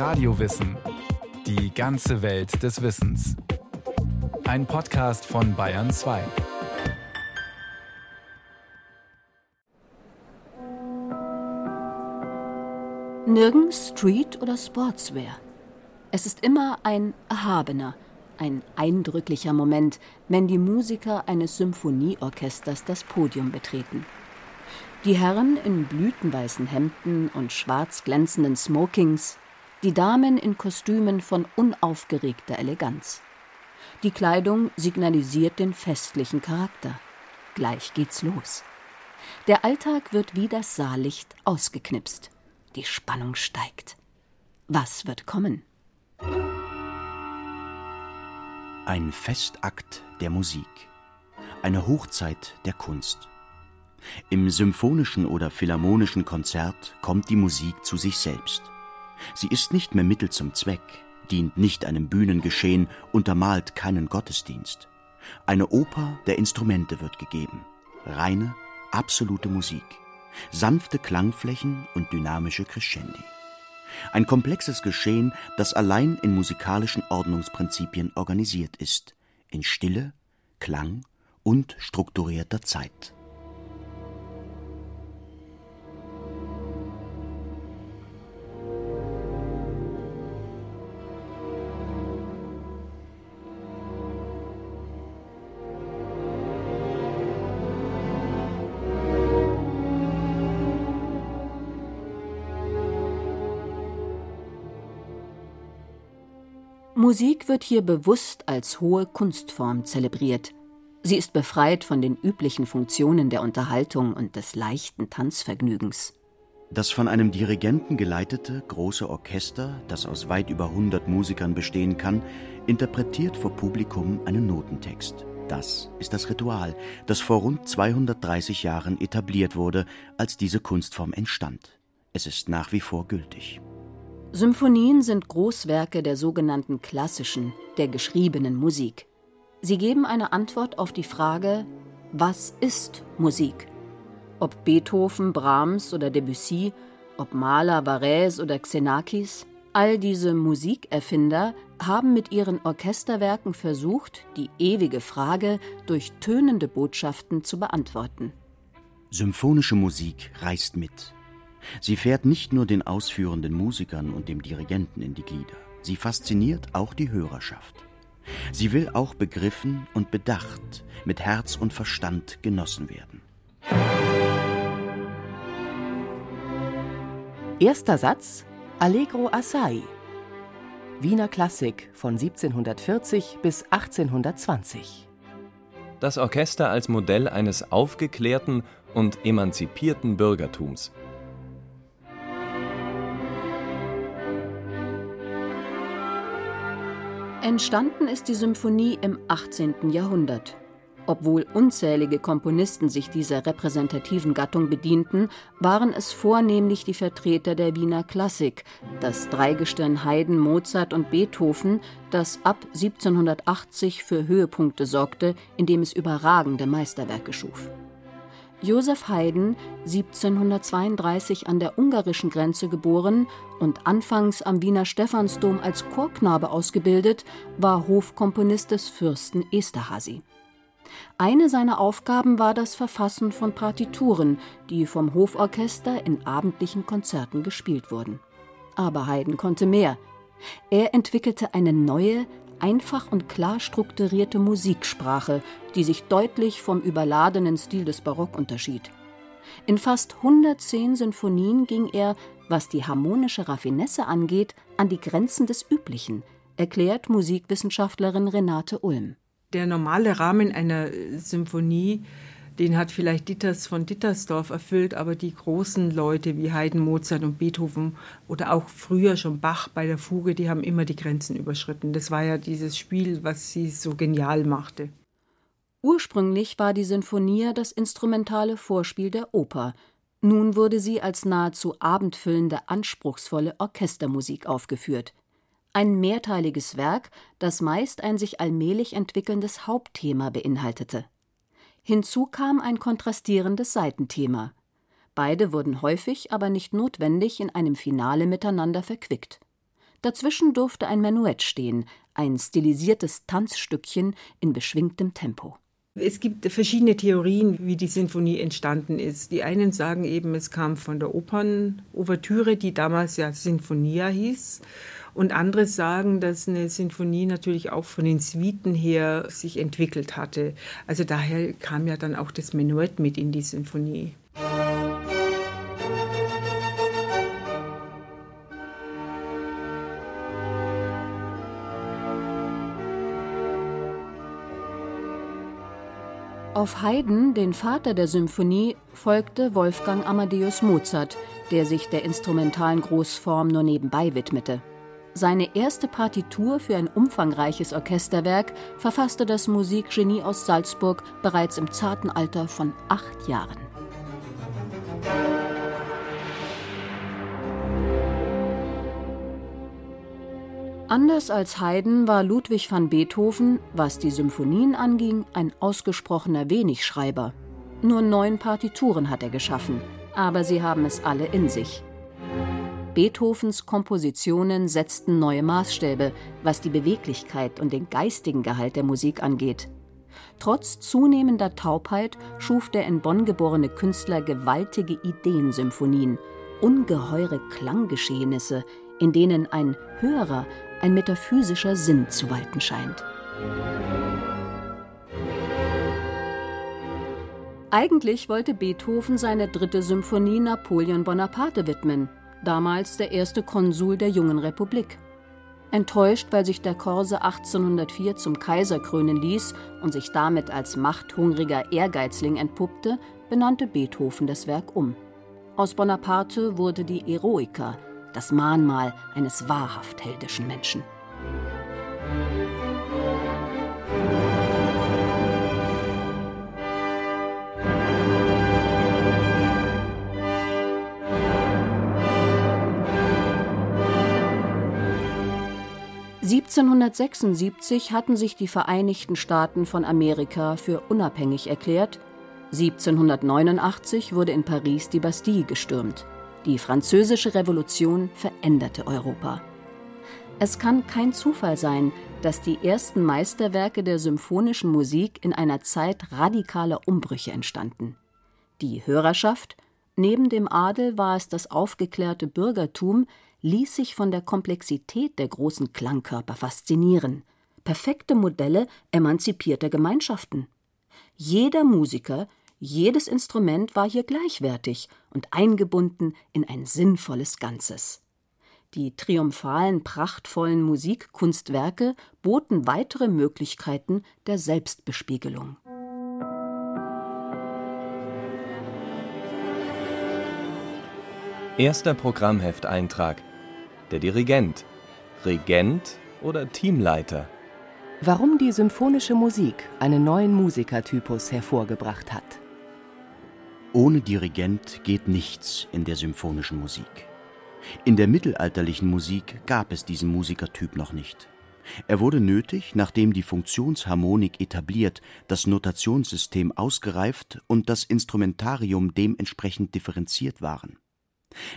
Radiowissen. Die ganze Welt des Wissens. Ein Podcast von Bayern 2. Nirgends Street oder Sportswear. Es ist immer ein erhabener, ein eindrücklicher Moment, wenn die Musiker eines Symphonieorchesters das Podium betreten. Die Herren in blütenweißen Hemden und schwarz glänzenden Smokings, die Damen in Kostümen von unaufgeregter Eleganz. Die Kleidung signalisiert den festlichen Charakter. Gleich geht's los. Der Alltag wird wie das Saallicht ausgeknipst. Die Spannung steigt. Was wird kommen? Ein Festakt der Musik. Eine Hochzeit der Kunst. Im symphonischen oder philharmonischen Konzert kommt die Musik zu sich selbst. Sie ist nicht mehr Mittel zum Zweck, dient nicht einem Bühnengeschehen, untermalt keinen Gottesdienst. Eine Oper der Instrumente wird gegeben. Reine, absolute Musik. Sanfte Klangflächen und dynamische Crescendi. Ein komplexes Geschehen, das allein in musikalischen Ordnungsprinzipien organisiert ist, in Stille, Klang und strukturierter Zeit. Musik wird hier bewusst als hohe Kunstform zelebriert. Sie ist befreit von den üblichen Funktionen der Unterhaltung und des leichten Tanzvergnügens. Das von einem Dirigenten geleitete große Orchester, das aus weit über 100 Musikern bestehen kann, interpretiert vor Publikum einen Notentext. Das ist das Ritual, das vor rund 230 Jahren etabliert wurde, als diese Kunstform entstand. Es ist nach wie vor gültig. Symphonien sind Großwerke der sogenannten klassischen, der geschriebenen Musik. Sie geben eine Antwort auf die Frage, was ist Musik? Ob Beethoven, Brahms oder Debussy, ob Mahler, Varese oder Xenakis, all diese Musikerfinder haben mit ihren Orchesterwerken versucht, die ewige Frage durch tönende Botschaften zu beantworten. Symphonische Musik reißt mit. Sie fährt nicht nur den ausführenden Musikern und dem Dirigenten in die Glieder, sie fasziniert auch die Hörerschaft. Sie will auch begriffen und bedacht, mit Herz und Verstand genossen werden. Erster Satz Allegro Assai Wiener Klassik von 1740 bis 1820 Das Orchester als Modell eines aufgeklärten und emanzipierten Bürgertums. Entstanden ist die Symphonie im 18. Jahrhundert. Obwohl unzählige Komponisten sich dieser repräsentativen Gattung bedienten, waren es vornehmlich die Vertreter der Wiener Klassik, das Dreigestirn Haydn, Mozart und Beethoven, das ab 1780 für Höhepunkte sorgte, indem es überragende Meisterwerke schuf. Joseph Haydn, 1732 an der ungarischen Grenze geboren und anfangs am Wiener Stephansdom als Chorknabe ausgebildet, war Hofkomponist des Fürsten Esterhazy. Eine seiner Aufgaben war das Verfassen von Partituren, die vom Hoforchester in abendlichen Konzerten gespielt wurden. Aber Haydn konnte mehr. Er entwickelte eine neue, einfach und klar strukturierte Musiksprache, die sich deutlich vom überladenen Stil des Barock unterschied. In fast 110 Sinfonien ging er, was die harmonische Raffinesse angeht, an die Grenzen des Üblichen, erklärt Musikwissenschaftlerin Renate Ulm. Der normale Rahmen einer Symphonie den hat vielleicht Dieters von Dittersdorf erfüllt, aber die großen Leute wie Haydn, Mozart und Beethoven oder auch früher schon Bach bei der Fuge, die haben immer die Grenzen überschritten. Das war ja dieses Spiel, was sie so genial machte. Ursprünglich war die Sinfonie das instrumentale Vorspiel der Oper. Nun wurde sie als nahezu abendfüllende, anspruchsvolle Orchestermusik aufgeführt. Ein mehrteiliges Werk, das meist ein sich allmählich entwickelndes Hauptthema beinhaltete. Hinzu kam ein kontrastierendes Seitenthema. Beide wurden häufig, aber nicht notwendig in einem Finale miteinander verquickt. Dazwischen durfte ein Menuett stehen, ein stilisiertes Tanzstückchen in beschwingtem Tempo. Es gibt verschiedene Theorien, wie die Sinfonie entstanden ist. Die einen sagen eben, es kam von der Opernouvertüre, die damals ja Sinfonia hieß. Und andere sagen, dass eine Sinfonie natürlich auch von den Suiten her sich entwickelt hatte. Also daher kam ja dann auch das Menuett mit in die Sinfonie. Auf Haydn, den Vater der Symphonie, folgte Wolfgang Amadeus Mozart, der sich der instrumentalen Großform nur nebenbei widmete. Seine erste Partitur für ein umfangreiches Orchesterwerk verfasste das Musikgenie aus Salzburg bereits im zarten Alter von acht Jahren. Anders als Haydn war Ludwig van Beethoven, was die Symphonien anging, ein ausgesprochener Wenigschreiber. Nur neun Partituren hat er geschaffen, aber sie haben es alle in sich. Beethovens Kompositionen setzten neue Maßstäbe, was die Beweglichkeit und den geistigen Gehalt der Musik angeht. Trotz zunehmender Taubheit schuf der in Bonn geborene Künstler gewaltige Ideensymphonien, ungeheure Klanggeschehnisse, in denen ein höherer, ein metaphysischer Sinn zu walten scheint. Eigentlich wollte Beethoven seine dritte Symphonie Napoleon Bonaparte widmen, damals der erste Konsul der jungen Republik. Enttäuscht, weil sich der Korse 1804 zum Kaiser krönen ließ und sich damit als machthungriger Ehrgeizling entpuppte, benannte Beethoven das Werk um. Aus Bonaparte wurde die Eroica, das Mahnmal eines wahrhaft heldischen Menschen. (1776) hatten sich die Vereinigten Staaten von Amerika für unabhängig erklärt, 1789 wurde in Paris die Bastille gestürmt die Französische Revolution veränderte Europa. Es kann kein Zufall sein, dass die ersten Meisterwerke der symphonischen Musik in einer Zeit radikaler Umbrüche entstanden. Die Hörerschaft, neben dem Adel war es das aufgeklärte Bürgertum, ließ sich von der Komplexität der großen Klangkörper faszinieren. Perfekte Modelle emanzipierter Gemeinschaften. Jeder Musiker jedes Instrument war hier gleichwertig und eingebunden in ein sinnvolles Ganzes. Die triumphalen, prachtvollen Musikkunstwerke boten weitere Möglichkeiten der Selbstbespiegelung. Erster Programmhefteintrag. Der Dirigent. Regent oder Teamleiter. Warum die symphonische Musik einen neuen Musikertypus hervorgebracht hat. Ohne Dirigent geht nichts in der symphonischen Musik. In der mittelalterlichen Musik gab es diesen Musikertyp noch nicht. Er wurde nötig, nachdem die Funktionsharmonik etabliert, das Notationssystem ausgereift und das Instrumentarium dementsprechend differenziert waren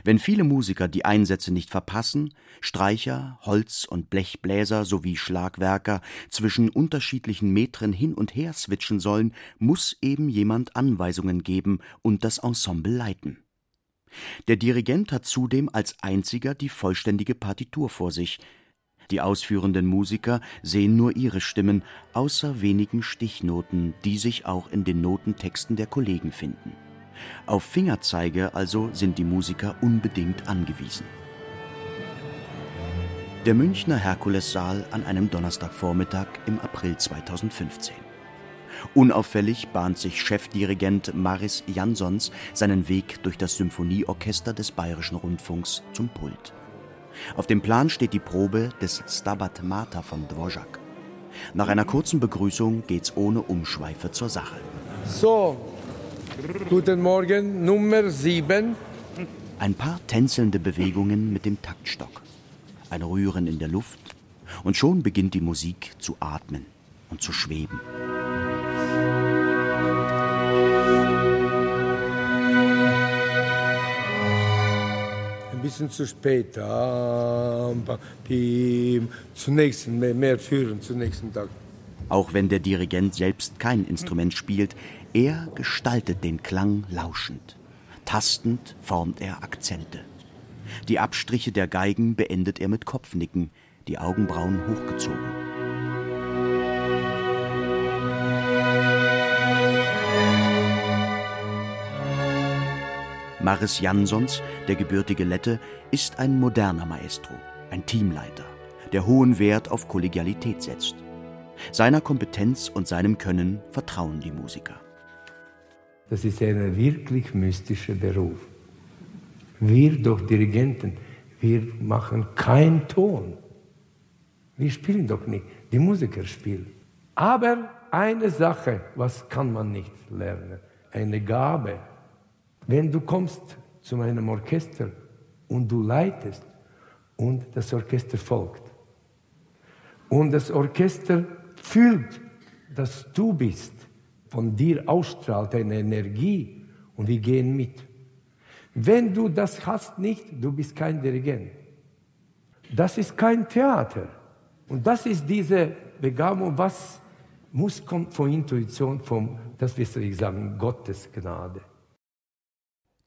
wenn viele Musiker die Einsätze nicht verpassen, Streicher, Holz und Blechbläser sowie Schlagwerker zwischen unterschiedlichen Metren hin und her switchen sollen, muss eben jemand Anweisungen geben und das Ensemble leiten. Der Dirigent hat zudem als einziger die vollständige Partitur vor sich. Die ausführenden Musiker sehen nur ihre Stimmen, außer wenigen Stichnoten, die sich auch in den Notentexten der Kollegen finden auf Fingerzeige also sind die Musiker unbedingt angewiesen. Der Münchner Herkulessaal an einem Donnerstagvormittag im April 2015. Unauffällig bahnt sich Chefdirigent Maris Jansons seinen Weg durch das Symphonieorchester des Bayerischen Rundfunks zum Pult. Auf dem Plan steht die Probe des Stabat Mater von Dvorak. Nach einer kurzen Begrüßung geht's ohne Umschweife zur Sache. So, Guten Morgen, Nummer 7. Ein paar tänzelnde Bewegungen mit dem Taktstock. Ein Rühren in der Luft. Und schon beginnt die Musik zu atmen und zu schweben. bisschen zu spät. Zum nächsten, mehr, mehr führen zum nächsten Tag. Auch wenn der Dirigent selbst kein Instrument spielt, er gestaltet den Klang lauschend. Tastend formt er Akzente. Die Abstriche der Geigen beendet er mit Kopfnicken, die Augenbrauen hochgezogen. Maris Jansons, der gebürtige Lette, ist ein moderner Maestro, ein Teamleiter, der hohen Wert auf Kollegialität setzt. Seiner Kompetenz und seinem Können vertrauen die Musiker. Das ist ein wirklich mystischer Beruf. Wir doch Dirigenten, wir machen keinen Ton. Wir spielen doch nicht, die Musiker spielen. Aber eine Sache, was kann man nicht lernen? Eine Gabe wenn du kommst zu einem Orchester und du leitest und das Orchester folgt und das Orchester fühlt, dass du bist, von dir ausstrahlt eine Energie und wir gehen mit. Wenn du das hast nicht, du bist kein Dirigent. Das ist kein Theater. Und das ist diese Begabung, was muss kommt von Intuition, von, das ich sagen, Gottes Gnade.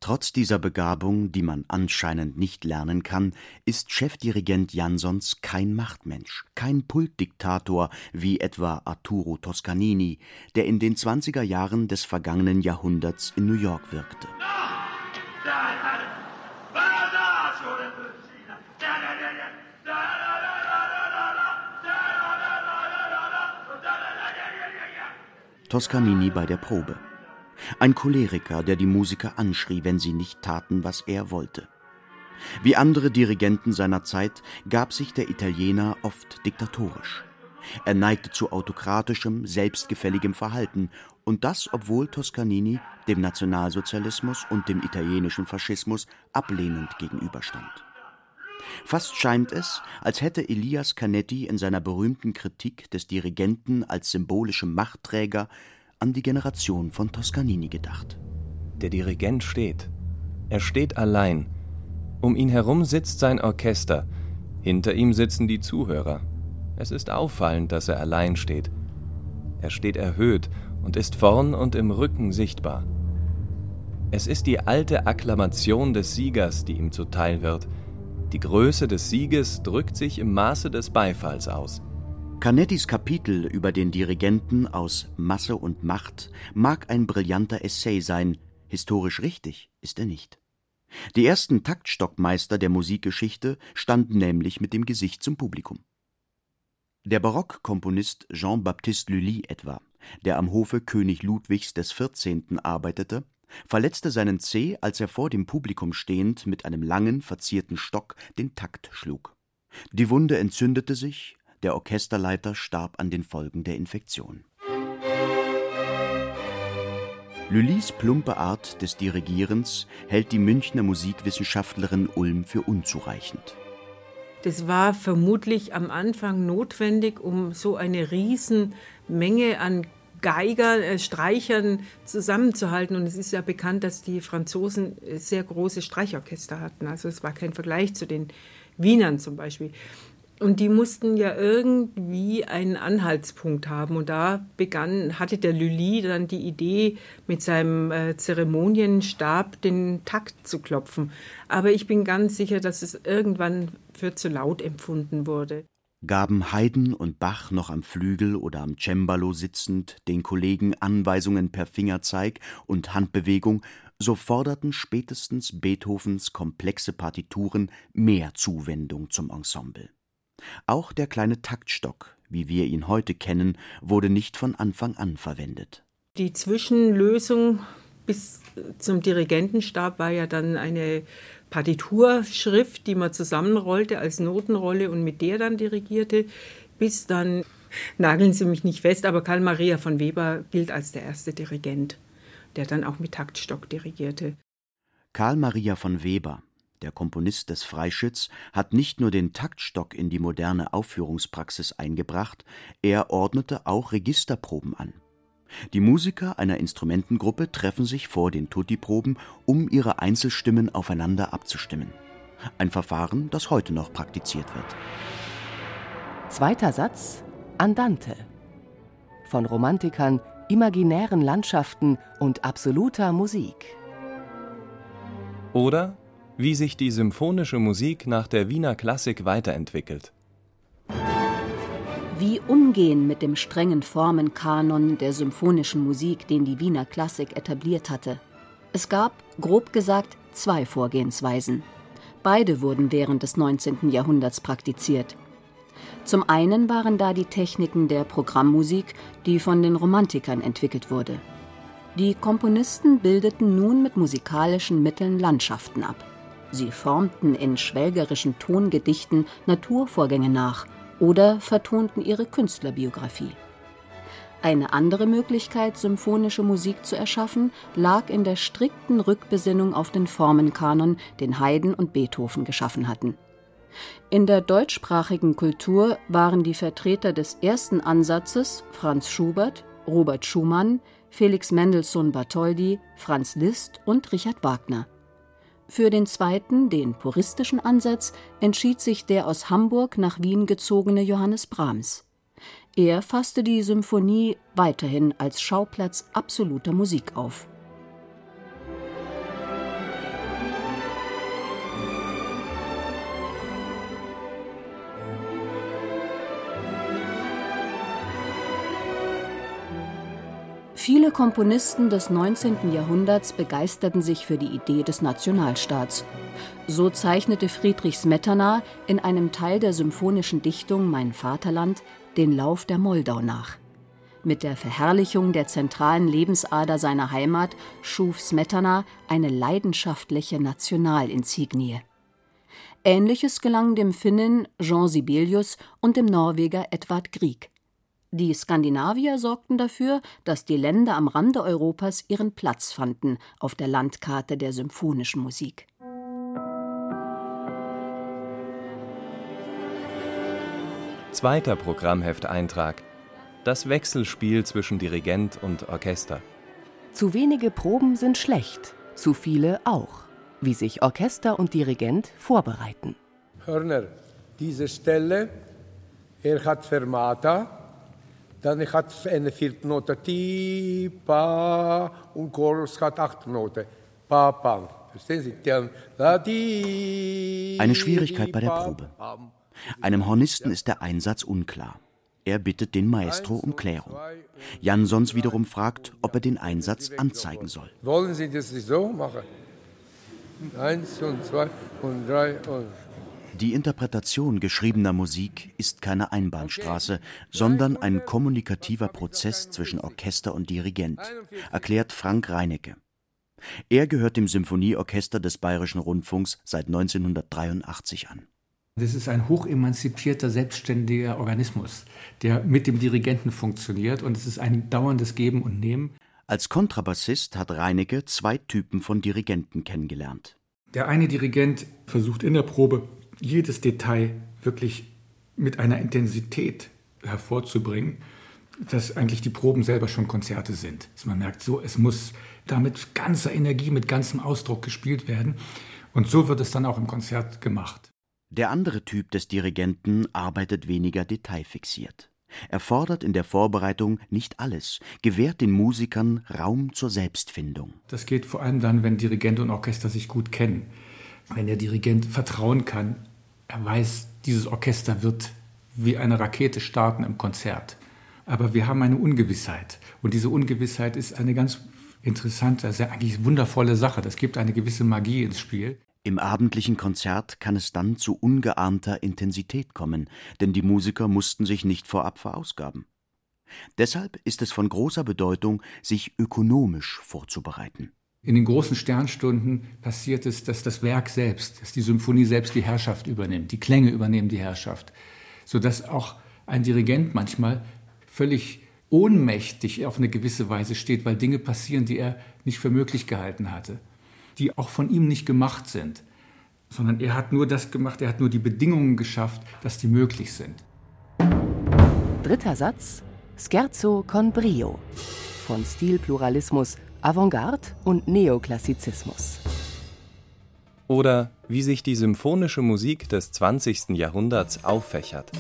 Trotz dieser Begabung, die man anscheinend nicht lernen kann, ist Chefdirigent Jansons kein Machtmensch, kein Pultdiktator wie etwa Arturo Toscanini, der in den 20er Jahren des vergangenen Jahrhunderts in New York wirkte. Toscanini bei der Probe. Ein Choleriker, der die Musiker anschrie, wenn sie nicht taten, was er wollte. Wie andere Dirigenten seiner Zeit gab sich der Italiener oft diktatorisch. Er neigte zu autokratischem, selbstgefälligem Verhalten, und das, obwohl Toscanini dem Nationalsozialismus und dem italienischen Faschismus ablehnend gegenüberstand. Fast scheint es, als hätte Elias Canetti in seiner berühmten Kritik des Dirigenten als symbolischem Machtträger an die Generation von Toscanini gedacht. Der Dirigent steht. Er steht allein. Um ihn herum sitzt sein Orchester. Hinter ihm sitzen die Zuhörer. Es ist auffallend, dass er allein steht. Er steht erhöht und ist vorn und im Rücken sichtbar. Es ist die alte Akklamation des Siegers, die ihm zuteil wird. Die Größe des Sieges drückt sich im Maße des Beifalls aus. Canettis Kapitel über den Dirigenten aus Masse und Macht mag ein brillanter Essay sein, historisch richtig ist er nicht. Die ersten Taktstockmeister der Musikgeschichte standen nämlich mit dem Gesicht zum Publikum. Der Barockkomponist Jean-Baptiste Lully etwa, der am Hofe König Ludwigs XIV. arbeitete, verletzte seinen Zeh, als er vor dem Publikum stehend mit einem langen, verzierten Stock den Takt schlug. Die Wunde entzündete sich, der Orchesterleiter starb an den Folgen der Infektion. Lullys plumpe Art des Dirigierens hält die Münchner Musikwissenschaftlerin Ulm für unzureichend. Das war vermutlich am Anfang notwendig, um so eine Riesenmenge an Geigern, äh, Streichern zusammenzuhalten. Und es ist ja bekannt, dass die Franzosen sehr große Streichorchester hatten. Also es war kein Vergleich zu den Wienern zum Beispiel. Und die mussten ja irgendwie einen Anhaltspunkt haben. Und da begann, hatte der Lully dann die Idee, mit seinem äh, Zeremonienstab den Takt zu klopfen. Aber ich bin ganz sicher, dass es irgendwann für zu laut empfunden wurde. Gaben Haydn und Bach noch am Flügel oder am Cembalo sitzend den Kollegen Anweisungen per Fingerzeig und Handbewegung, so forderten spätestens Beethovens komplexe Partituren mehr Zuwendung zum Ensemble. Auch der kleine Taktstock, wie wir ihn heute kennen, wurde nicht von Anfang an verwendet. Die Zwischenlösung bis zum Dirigentenstab war ja dann eine Partiturschrift, die man zusammenrollte als Notenrolle und mit der dann dirigierte, bis dann, nageln Sie mich nicht fest, aber Karl Maria von Weber gilt als der erste Dirigent, der dann auch mit Taktstock dirigierte. Karl Maria von Weber, der Komponist des Freischütz hat nicht nur den Taktstock in die moderne Aufführungspraxis eingebracht, er ordnete auch Registerproben an. Die Musiker einer Instrumentengruppe treffen sich vor den Tutti-Proben, um ihre Einzelstimmen aufeinander abzustimmen. ein Verfahren, das heute noch praktiziert wird. Zweiter Satz Andante. Von Romantikern, imaginären Landschaften und absoluter Musik. Oder wie sich die symphonische Musik nach der Wiener Klassik weiterentwickelt. Wie umgehen mit dem strengen Formenkanon der symphonischen Musik, den die Wiener Klassik etabliert hatte. Es gab, grob gesagt, zwei Vorgehensweisen. Beide wurden während des 19. Jahrhunderts praktiziert. Zum einen waren da die Techniken der Programmmusik, die von den Romantikern entwickelt wurde. Die Komponisten bildeten nun mit musikalischen Mitteln Landschaften ab. Sie formten in schwelgerischen Tongedichten Naturvorgänge nach oder vertonten ihre Künstlerbiografie. Eine andere Möglichkeit, symphonische Musik zu erschaffen, lag in der strikten Rückbesinnung auf den Formenkanon, den Haydn und Beethoven geschaffen hatten. In der deutschsprachigen Kultur waren die Vertreter des ersten Ansatzes Franz Schubert, Robert Schumann, Felix Mendelssohn Bartholdy, Franz Liszt und Richard Wagner. Für den zweiten, den puristischen Ansatz, entschied sich der aus Hamburg nach Wien gezogene Johannes Brahms. Er fasste die Symphonie weiterhin als Schauplatz absoluter Musik auf. Viele Komponisten des 19. Jahrhunderts begeisterten sich für die Idee des Nationalstaats. So zeichnete Friedrich Smetana in einem Teil der symphonischen Dichtung Mein Vaterland den Lauf der Moldau nach. Mit der Verherrlichung der zentralen Lebensader seiner Heimat schuf Smetana eine leidenschaftliche Nationalinsignie. Ähnliches gelang dem Finnen Jean Sibelius und dem Norweger Edvard Grieg. Die Skandinavier sorgten dafür, dass die Länder am Rande Europas ihren Platz fanden auf der Landkarte der symphonischen Musik. Zweiter Programmhefteintrag. Das Wechselspiel zwischen Dirigent und Orchester. Zu wenige Proben sind schlecht, zu viele auch, wie sich Orchester und Dirigent vorbereiten. Hörner, diese Stelle, er hat Fermata, dann hat eine vierte Note Ti, Pa und Chorus hat acht Noten. Pa, Pa. Verstehen Sie? Eine Schwierigkeit bei der Probe. Einem Hornisten ist der Einsatz unklar. Er bittet den Maestro um Klärung. Jansons wiederum fragt, ob er den Einsatz anzeigen soll. Wollen Sie das so machen? Eins und zwei und drei und. Die Interpretation geschriebener Musik ist keine Einbahnstraße, sondern ein kommunikativer Prozess zwischen Orchester und Dirigent, erklärt Frank Reinecke. Er gehört dem Symphonieorchester des Bayerischen Rundfunks seit 1983 an. Das ist ein hochemanzipierter, selbstständiger Organismus, der mit dem Dirigenten funktioniert und es ist ein dauerndes Geben und Nehmen. Als Kontrabassist hat Reinecke zwei Typen von Dirigenten kennengelernt. Der eine Dirigent versucht in der Probe jedes Detail wirklich mit einer Intensität hervorzubringen, dass eigentlich die Proben selber schon Konzerte sind. Dass man merkt, so, es muss da mit ganzer Energie, mit ganzem Ausdruck gespielt werden. Und so wird es dann auch im Konzert gemacht. Der andere Typ des Dirigenten arbeitet weniger detailfixiert. Er fordert in der Vorbereitung nicht alles, gewährt den Musikern Raum zur Selbstfindung. Das geht vor allem dann, wenn Dirigent und Orchester sich gut kennen wenn der Dirigent vertrauen kann, er weiß, dieses Orchester wird wie eine Rakete starten im Konzert. Aber wir haben eine Ungewissheit. Und diese Ungewissheit ist eine ganz interessante, sehr eigentlich wundervolle Sache. Das gibt eine gewisse Magie ins Spiel. Im abendlichen Konzert kann es dann zu ungeahnter Intensität kommen, denn die Musiker mussten sich nicht vorab verausgaben. Deshalb ist es von großer Bedeutung, sich ökonomisch vorzubereiten. In den großen Sternstunden passiert es, dass das Werk selbst, dass die Symphonie selbst die Herrschaft übernimmt, die Klänge übernehmen die Herrschaft, sodass auch ein Dirigent manchmal völlig ohnmächtig auf eine gewisse Weise steht, weil Dinge passieren, die er nicht für möglich gehalten hatte, die auch von ihm nicht gemacht sind, sondern er hat nur das gemacht, er hat nur die Bedingungen geschafft, dass die möglich sind. Dritter Satz Scherzo con brio von Stilpluralismus Avantgarde und Neoklassizismus. Oder wie sich die symphonische Musik des 20. Jahrhunderts auffächert.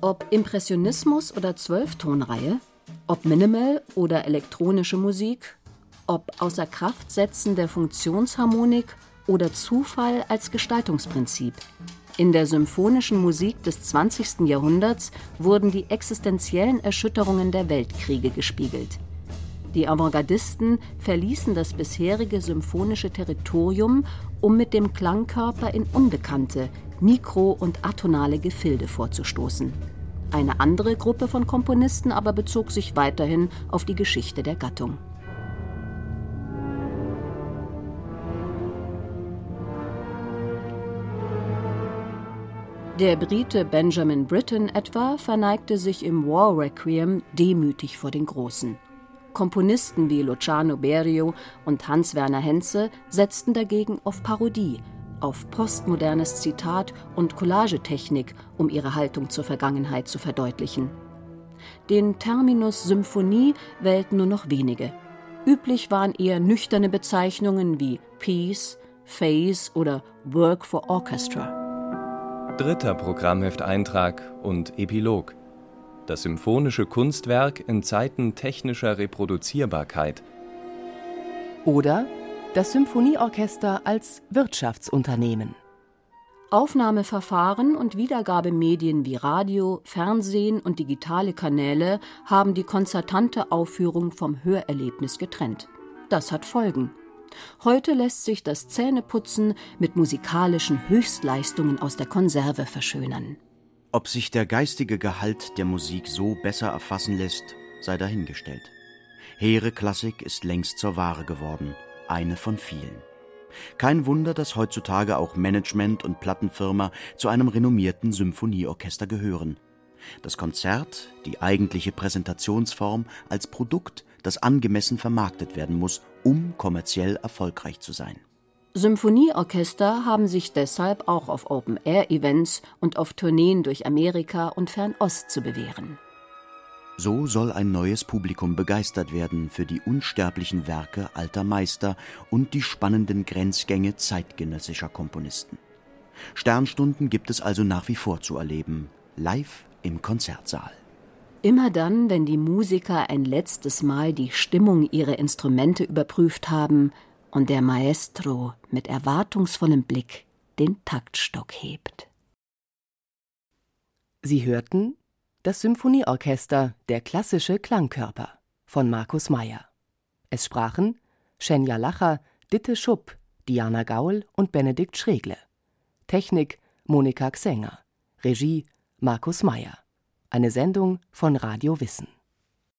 Ob Impressionismus oder Zwölftonreihe, ob Minimal oder elektronische Musik, ob außer Kraft setzen der Funktionsharmonik oder Zufall als Gestaltungsprinzip. In der symphonischen Musik des 20. Jahrhunderts wurden die existenziellen Erschütterungen der Weltkriege gespiegelt. Die Avantgardisten verließen das bisherige symphonische Territorium, um mit dem Klangkörper in unbekannte, mikro- und atonale Gefilde vorzustoßen. Eine andere Gruppe von Komponisten aber bezog sich weiterhin auf die Geschichte der Gattung. Der Brite Benjamin Britten etwa verneigte sich im War Requiem demütig vor den Großen. Komponisten wie Luciano Berio und Hans-Werner Henze setzten dagegen auf Parodie, auf postmodernes Zitat und Collagetechnik, um ihre Haltung zur Vergangenheit zu verdeutlichen. Den Terminus Symphonie wählten nur noch wenige. Üblich waren eher nüchterne Bezeichnungen wie Piece, Phase oder Work for Orchestra. Dritter Programmhefteintrag und Epilog. Das symphonische Kunstwerk in Zeiten technischer Reproduzierbarkeit. Oder das Symphonieorchester als Wirtschaftsunternehmen. Aufnahmeverfahren und Wiedergabemedien wie Radio, Fernsehen und digitale Kanäle haben die konzertante Aufführung vom Hörerlebnis getrennt. Das hat Folgen. Heute lässt sich das Zähneputzen mit musikalischen Höchstleistungen aus der Konserve verschönern. Ob sich der geistige Gehalt der Musik so besser erfassen lässt, sei dahingestellt. Hehre Klassik ist längst zur Ware geworden, eine von vielen. Kein Wunder, dass heutzutage auch Management und Plattenfirma zu einem renommierten Symphonieorchester gehören. Das Konzert, die eigentliche Präsentationsform als Produkt, das angemessen vermarktet werden muss, um kommerziell erfolgreich zu sein. Symphonieorchester haben sich deshalb auch auf Open-Air-Events und auf Tourneen durch Amerika und Fernost zu bewähren. So soll ein neues Publikum begeistert werden für die unsterblichen Werke alter Meister und die spannenden Grenzgänge zeitgenössischer Komponisten. Sternstunden gibt es also nach wie vor zu erleben, live im Konzertsaal. Immer dann, wenn die Musiker ein letztes Mal die Stimmung ihrer Instrumente überprüft haben und der Maestro mit erwartungsvollem Blick den Taktstock hebt. Sie hörten das Symphonieorchester Der klassische Klangkörper von Markus Meyer. Es sprachen Schenja Lacher, Ditte Schupp, Diana Gaul und Benedikt Schregle. Technik Monika Xenger. Regie Markus Meyer. Eine Sendung von Radio Wissen.